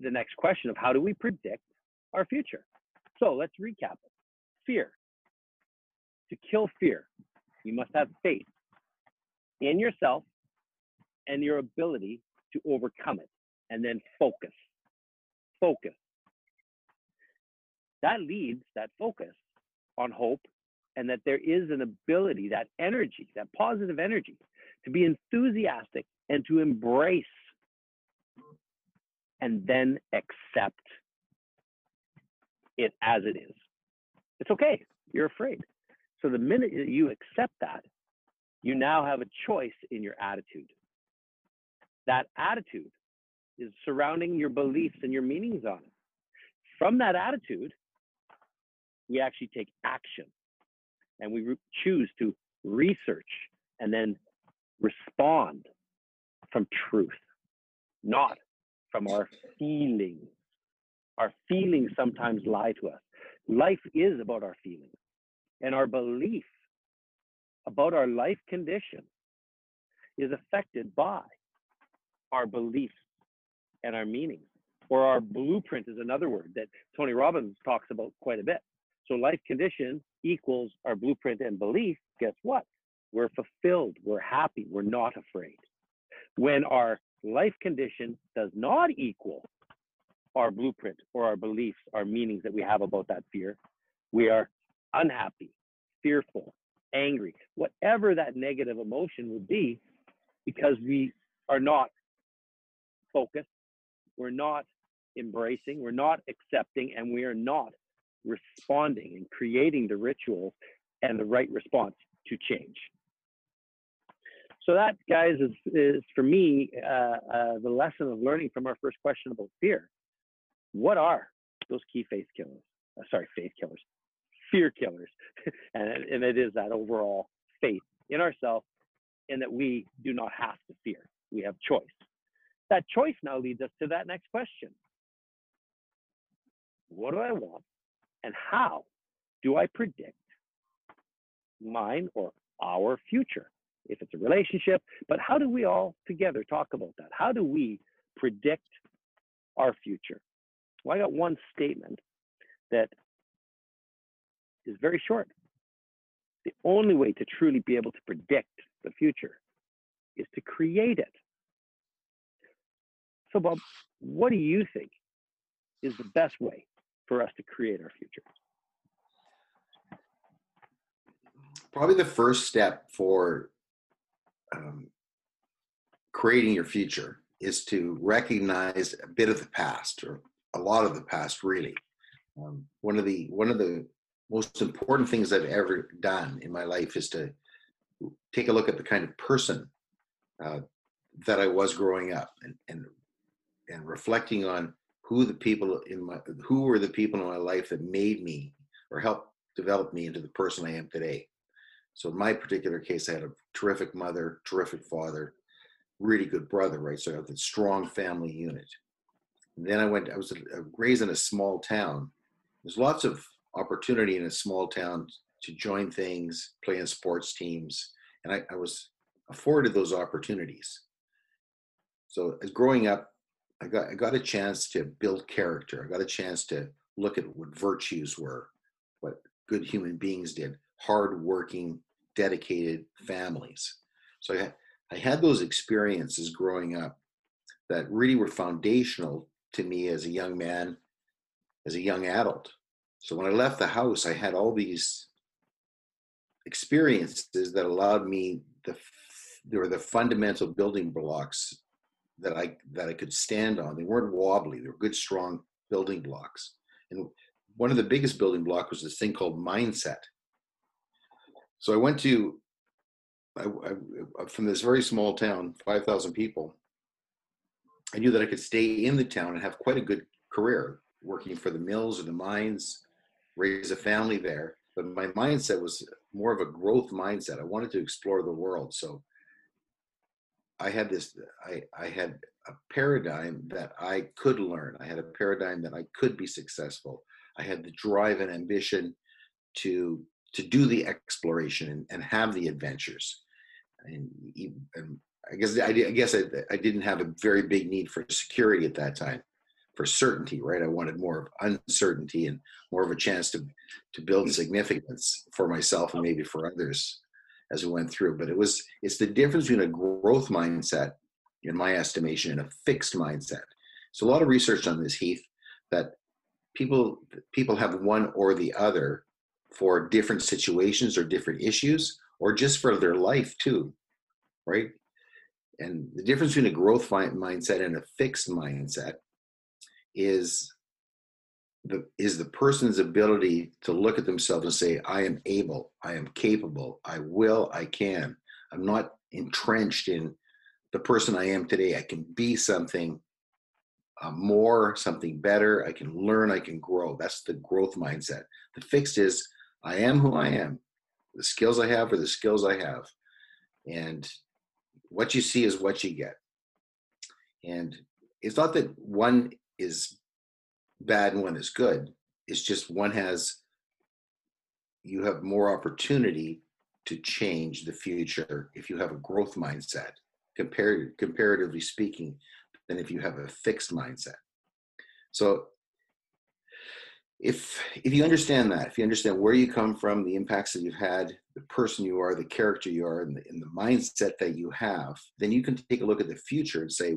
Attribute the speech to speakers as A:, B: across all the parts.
A: the next question of how do we predict our future? So let's recap it. Fear. To kill fear, you must have faith in yourself and your ability to overcome it, and then focus. Focus. That leads that focus on hope and that there is an ability, that energy, that positive energy to be enthusiastic and to embrace and then accept it as it is. It's okay. You're afraid. So the minute you accept that, you now have a choice in your attitude. That attitude is surrounding your beliefs and your meanings on it. From that attitude, we actually take action and we choose to research and then respond from truth, not from our feelings. Our feelings sometimes lie to us. Life is about our feelings and our belief about our life condition is affected by our beliefs and our meanings. Or our blueprint is another word that Tony Robbins talks about quite a bit. So life condition equals our blueprint and belief. Guess what? We're fulfilled. We're happy. We're not afraid. When our life condition does not equal our blueprint or our beliefs, our meanings that we have about that fear, we are unhappy, fearful, angry, whatever that negative emotion would be, because we are not focused, we're not embracing, we're not accepting, and we are not responding and creating the rituals and the right response to change. So that, guys, is, is for me uh, uh, the lesson of learning from our first question about fear. What are those key faith killers? Uh, sorry, faith killers, fear killers, and, and it is that overall faith in ourselves, and that we do not have to fear. We have choice. That choice now leads us to that next question. What do I want? And how do I predict mine or our future? If it's a relationship, but how do we all together talk about that? How do we predict our future? Well, I got one statement that is very short. The only way to truly be able to predict the future is to create it. So, Bob, what do you think is the best way for us to create our future?
B: Probably the first step for um, creating your future is to recognize a bit of the past or a lot of the past really um, one of the one of the most important things i've ever done in my life is to take a look at the kind of person uh, that i was growing up and, and and reflecting on who the people in my who were the people in my life that made me or helped develop me into the person I am today. So in my particular case, I had a terrific mother, terrific father, really good brother, right? So I have that strong family unit. And then I went, I was raised in a small town. There's lots of opportunity in a small town to join things, play in sports teams. And I, I was afforded those opportunities. So as growing up, I got I got a chance to build character. I got a chance to look at what virtues were, what good human beings did, hardworking, dedicated families. So I had, I had those experiences growing up that really were foundational to me as a young man, as a young adult. So when I left the house, I had all these experiences that allowed me the there were the fundamental building blocks that I that I could stand on. They weren't wobbly. They were good, strong building blocks. And one of the biggest building blocks was this thing called mindset. So I went to I, I, uh, from this very small town, five thousand people. I knew that I could stay in the town and have quite a good career, working for the mills or the mines, raise a family there. But my mindset was more of a growth mindset. I wanted to explore the world. So I had this, I, I had a paradigm that I could learn. I had a paradigm that I could be successful. I had the drive and ambition to to do the exploration and, and have the adventures. And, and I guess I, I guess I, I, didn't have a very big need for security at that time. for certainty, right? I wanted more of uncertainty and more of a chance to to build hmm. significance for myself and maybe for others as we went through. But it was it's the difference between a growth mindset, in my estimation, and a fixed mindset. So a lot of research on this, Heath, that people people have one or the other for different situations or different issues or just for their life too right? And the difference between a growth mindset and a fixed mindset is the is the person's ability to look at themselves and say i am able i am capable i will i can. I'm not entrenched in the person i am today. I can be something uh, more something better. I can learn i can grow. That's the growth mindset. The fixed is i am who i am the skills i have are the skills i have and what you see is what you get. And it's not that one is bad and one is good. It's just one has, you have more opportunity to change the future if you have a growth mindset, compared, comparatively speaking, than if you have a fixed mindset. So if if you understand that, if you understand where you come from, the impacts that you've had, the person you are, the character you are, and the, and the mindset that you have, then you can take a look at the future and say,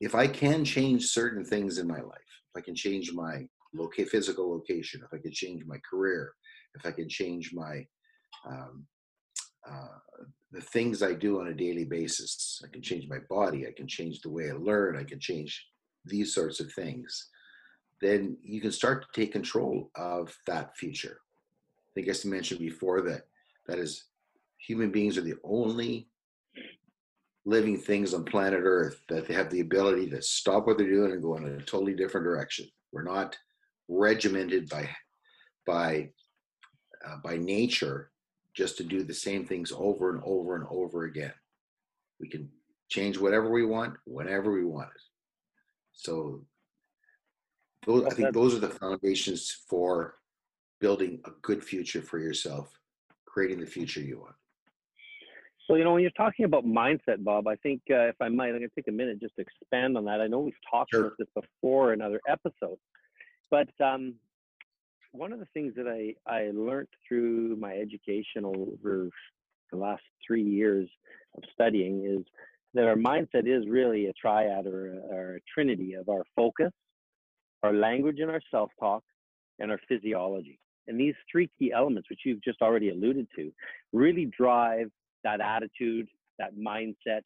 B: if I can change certain things in my life, if I can change my loca- physical location, if I can change my career, if I can change my um, uh, the things I do on a daily basis, I can change my body, I can change the way I learn, I can change these sorts of things then you can start to take control of that future. I think I mentioned before that that is human beings are the only living things on planet Earth that they have the ability to stop what they're doing and go in a totally different direction. We're not regimented by by uh, by nature just to do the same things over and over and over again. We can change whatever we want whenever we want it. So those, I think those are the foundations for building a good future for yourself, creating the future you want.
A: So, you know, when you're talking about mindset, Bob, I think uh, if I might, I'm going to take a minute just to expand on that. I know we've talked sure. about this before in other episodes, but um, one of the things that I, I learned through my education over the last three years of studying is that our mindset is really a triad or, or a trinity of our focus, our language and our self talk, and our physiology. And these three key elements, which you've just already alluded to, really drive that attitude, that mindset,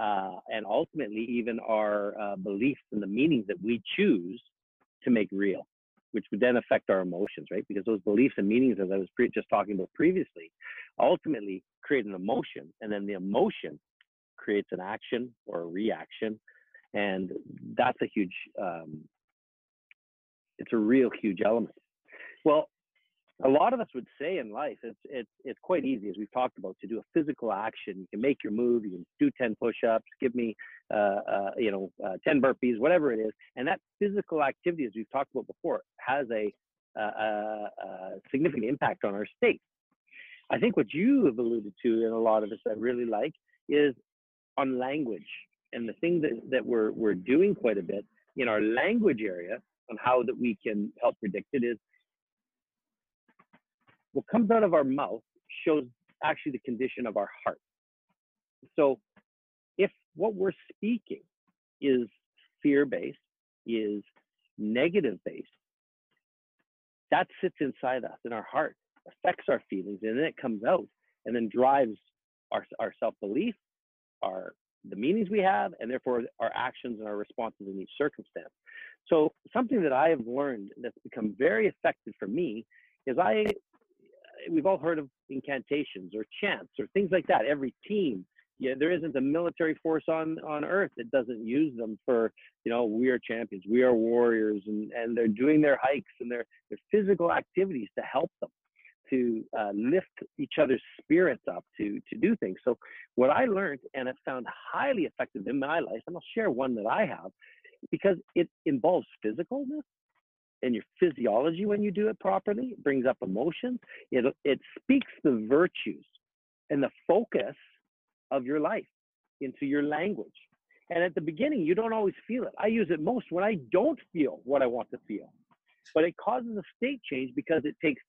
A: uh, and ultimately even our uh, beliefs and the meanings that we choose to make real, which would then affect our emotions, right? Because those beliefs and meanings, as I was pre- just talking about previously, ultimately create an emotion, and then the emotion creates an action or a reaction, and that's a huge um, it's a real huge element. Well, a lot of us would say in life it's it's it's quite easy as we've talked about to do a physical action. You can make your move you can do 10 push-ups give me uh, uh, you know uh, 10 burpees whatever it is. And that physical activity as we've talked about before has a, significant impact on our state. I think what you have alluded to in a lot of this i really like is on language. And the thing that, that we're we're doing quite a bit in our language area on how that we can help predict it is what comes out of our mouth shows actually the condition of our heart. So if what we're speaking is fear based, is negative based, that sits inside us in our heart, affects our feelings, and then it comes out and then drives our, our self belief, our the meanings we have, and therefore our actions and our responses in each circumstance. So something that I have learned that's become very effective for me is I we've all heard of incantations or chants or things like that. Every team, yeah, there isn't a military force on on earth that doesn't use them for you know we are champions, we are warriors, and and they're doing their hikes and their their physical activities to help them to uh, lift each other's spirits up to to do things. So what I learned and have found highly effective in my life, and I'll share one that I have, because it involves physicalness and your physiology when you do it properly. It brings up emotions. It it speaks the virtues and the focus of your life into your language. And at the beginning, you don't always feel it. I use it most when I don't feel what I want to feel. But it causes a state change because it takes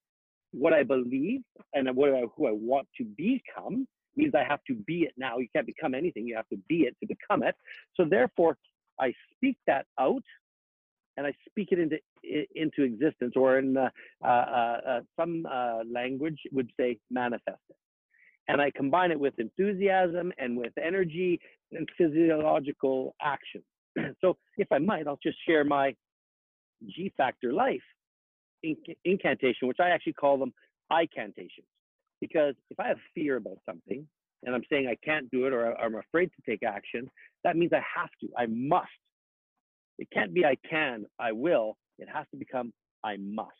A: what I believe and what I, who I want to become means I have to be it now. You can't become anything. You have to be it to become it. So therefore, I speak that out and I speak it into into existence, or in uh, uh, uh, some uh, language would say manifest it. And I combine it with enthusiasm and with energy and physiological action. so, if I might, I'll just share my G factor life inc- incantation, which I actually call them I cantations. Because if I have fear about something and I'm saying I can't do it or I'm afraid to take action, that means I have to, I must. It can't be I can, I will. It has to become I must.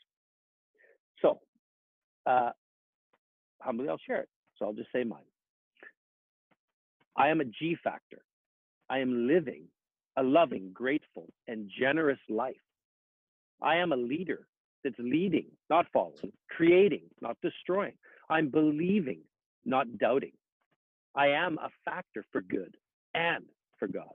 A: So, uh, humbly, I'll share it. So I'll just say mine. I am a G factor. I am living a loving, grateful, and generous life. I am a leader that's leading, not following, creating, not destroying. I'm believing, not doubting. I am a factor for good and for God.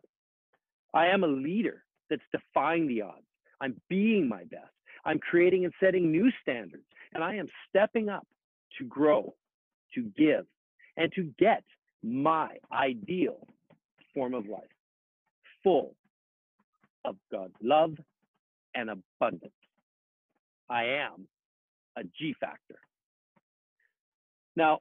A: I am a leader that's defying the odds. I'm being my best. I'm creating and setting new standards. And I am stepping up to grow, to give, and to get my ideal form of life, full of God's love and abundance. I am a G factor. Now,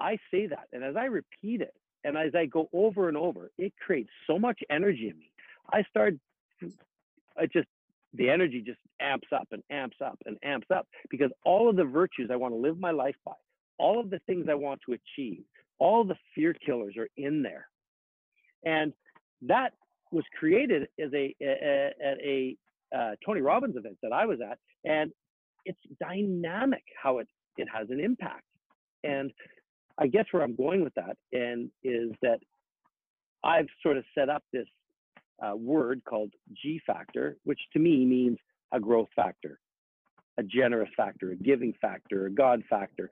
A: I say that, and as I repeat it, and as I go over and over, it creates so much energy in me. I start, I just, the energy just amps up and amps up and amps up because all of the virtues I want to live my life by, all of the things I want to achieve, all the fear killers are in there. And that was created as a, at a uh, Tony Robbins event that I was at, and it's dynamic how it it has an impact. And I guess where I'm going with that and is that I've sort of set up this uh, word called G factor, which to me means a growth factor, a generous factor, a giving factor, a God factor.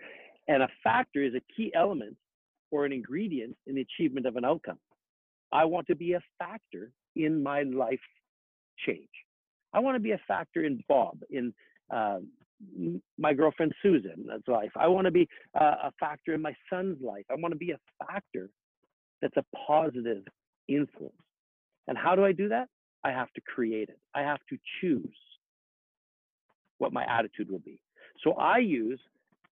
A: And a factor is a key element or an ingredient in the achievement of an outcome. I want to be a factor in my life change. I want to be a factor in Bob, in uh, my girlfriend Susan's life. I want to be uh, a factor in my son's life. I want to be a factor that's a positive influence. And how do I do that? I have to create it. I have to choose what my attitude will be. So I use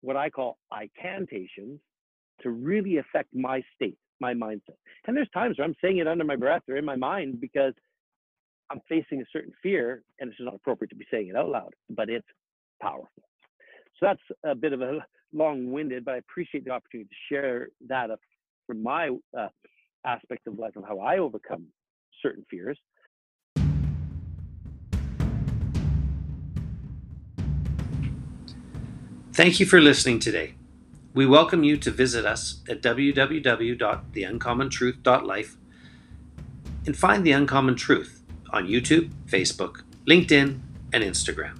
A: what I call I cantations to really affect my state, my mindset. And there's times where I'm saying it under my breath or in my mind because I'm facing a certain fear, and it's not appropriate to be saying it out loud, but it's powerful. So that's a bit of a long-winded, but I appreciate the opportunity to share that from my uh, aspect of life of how I overcome certain fears.
C: Thank you for listening today. We welcome you to visit us at www.theuncommontruth.life and find the Uncommon Truth on YouTube, Facebook, LinkedIn, and Instagram.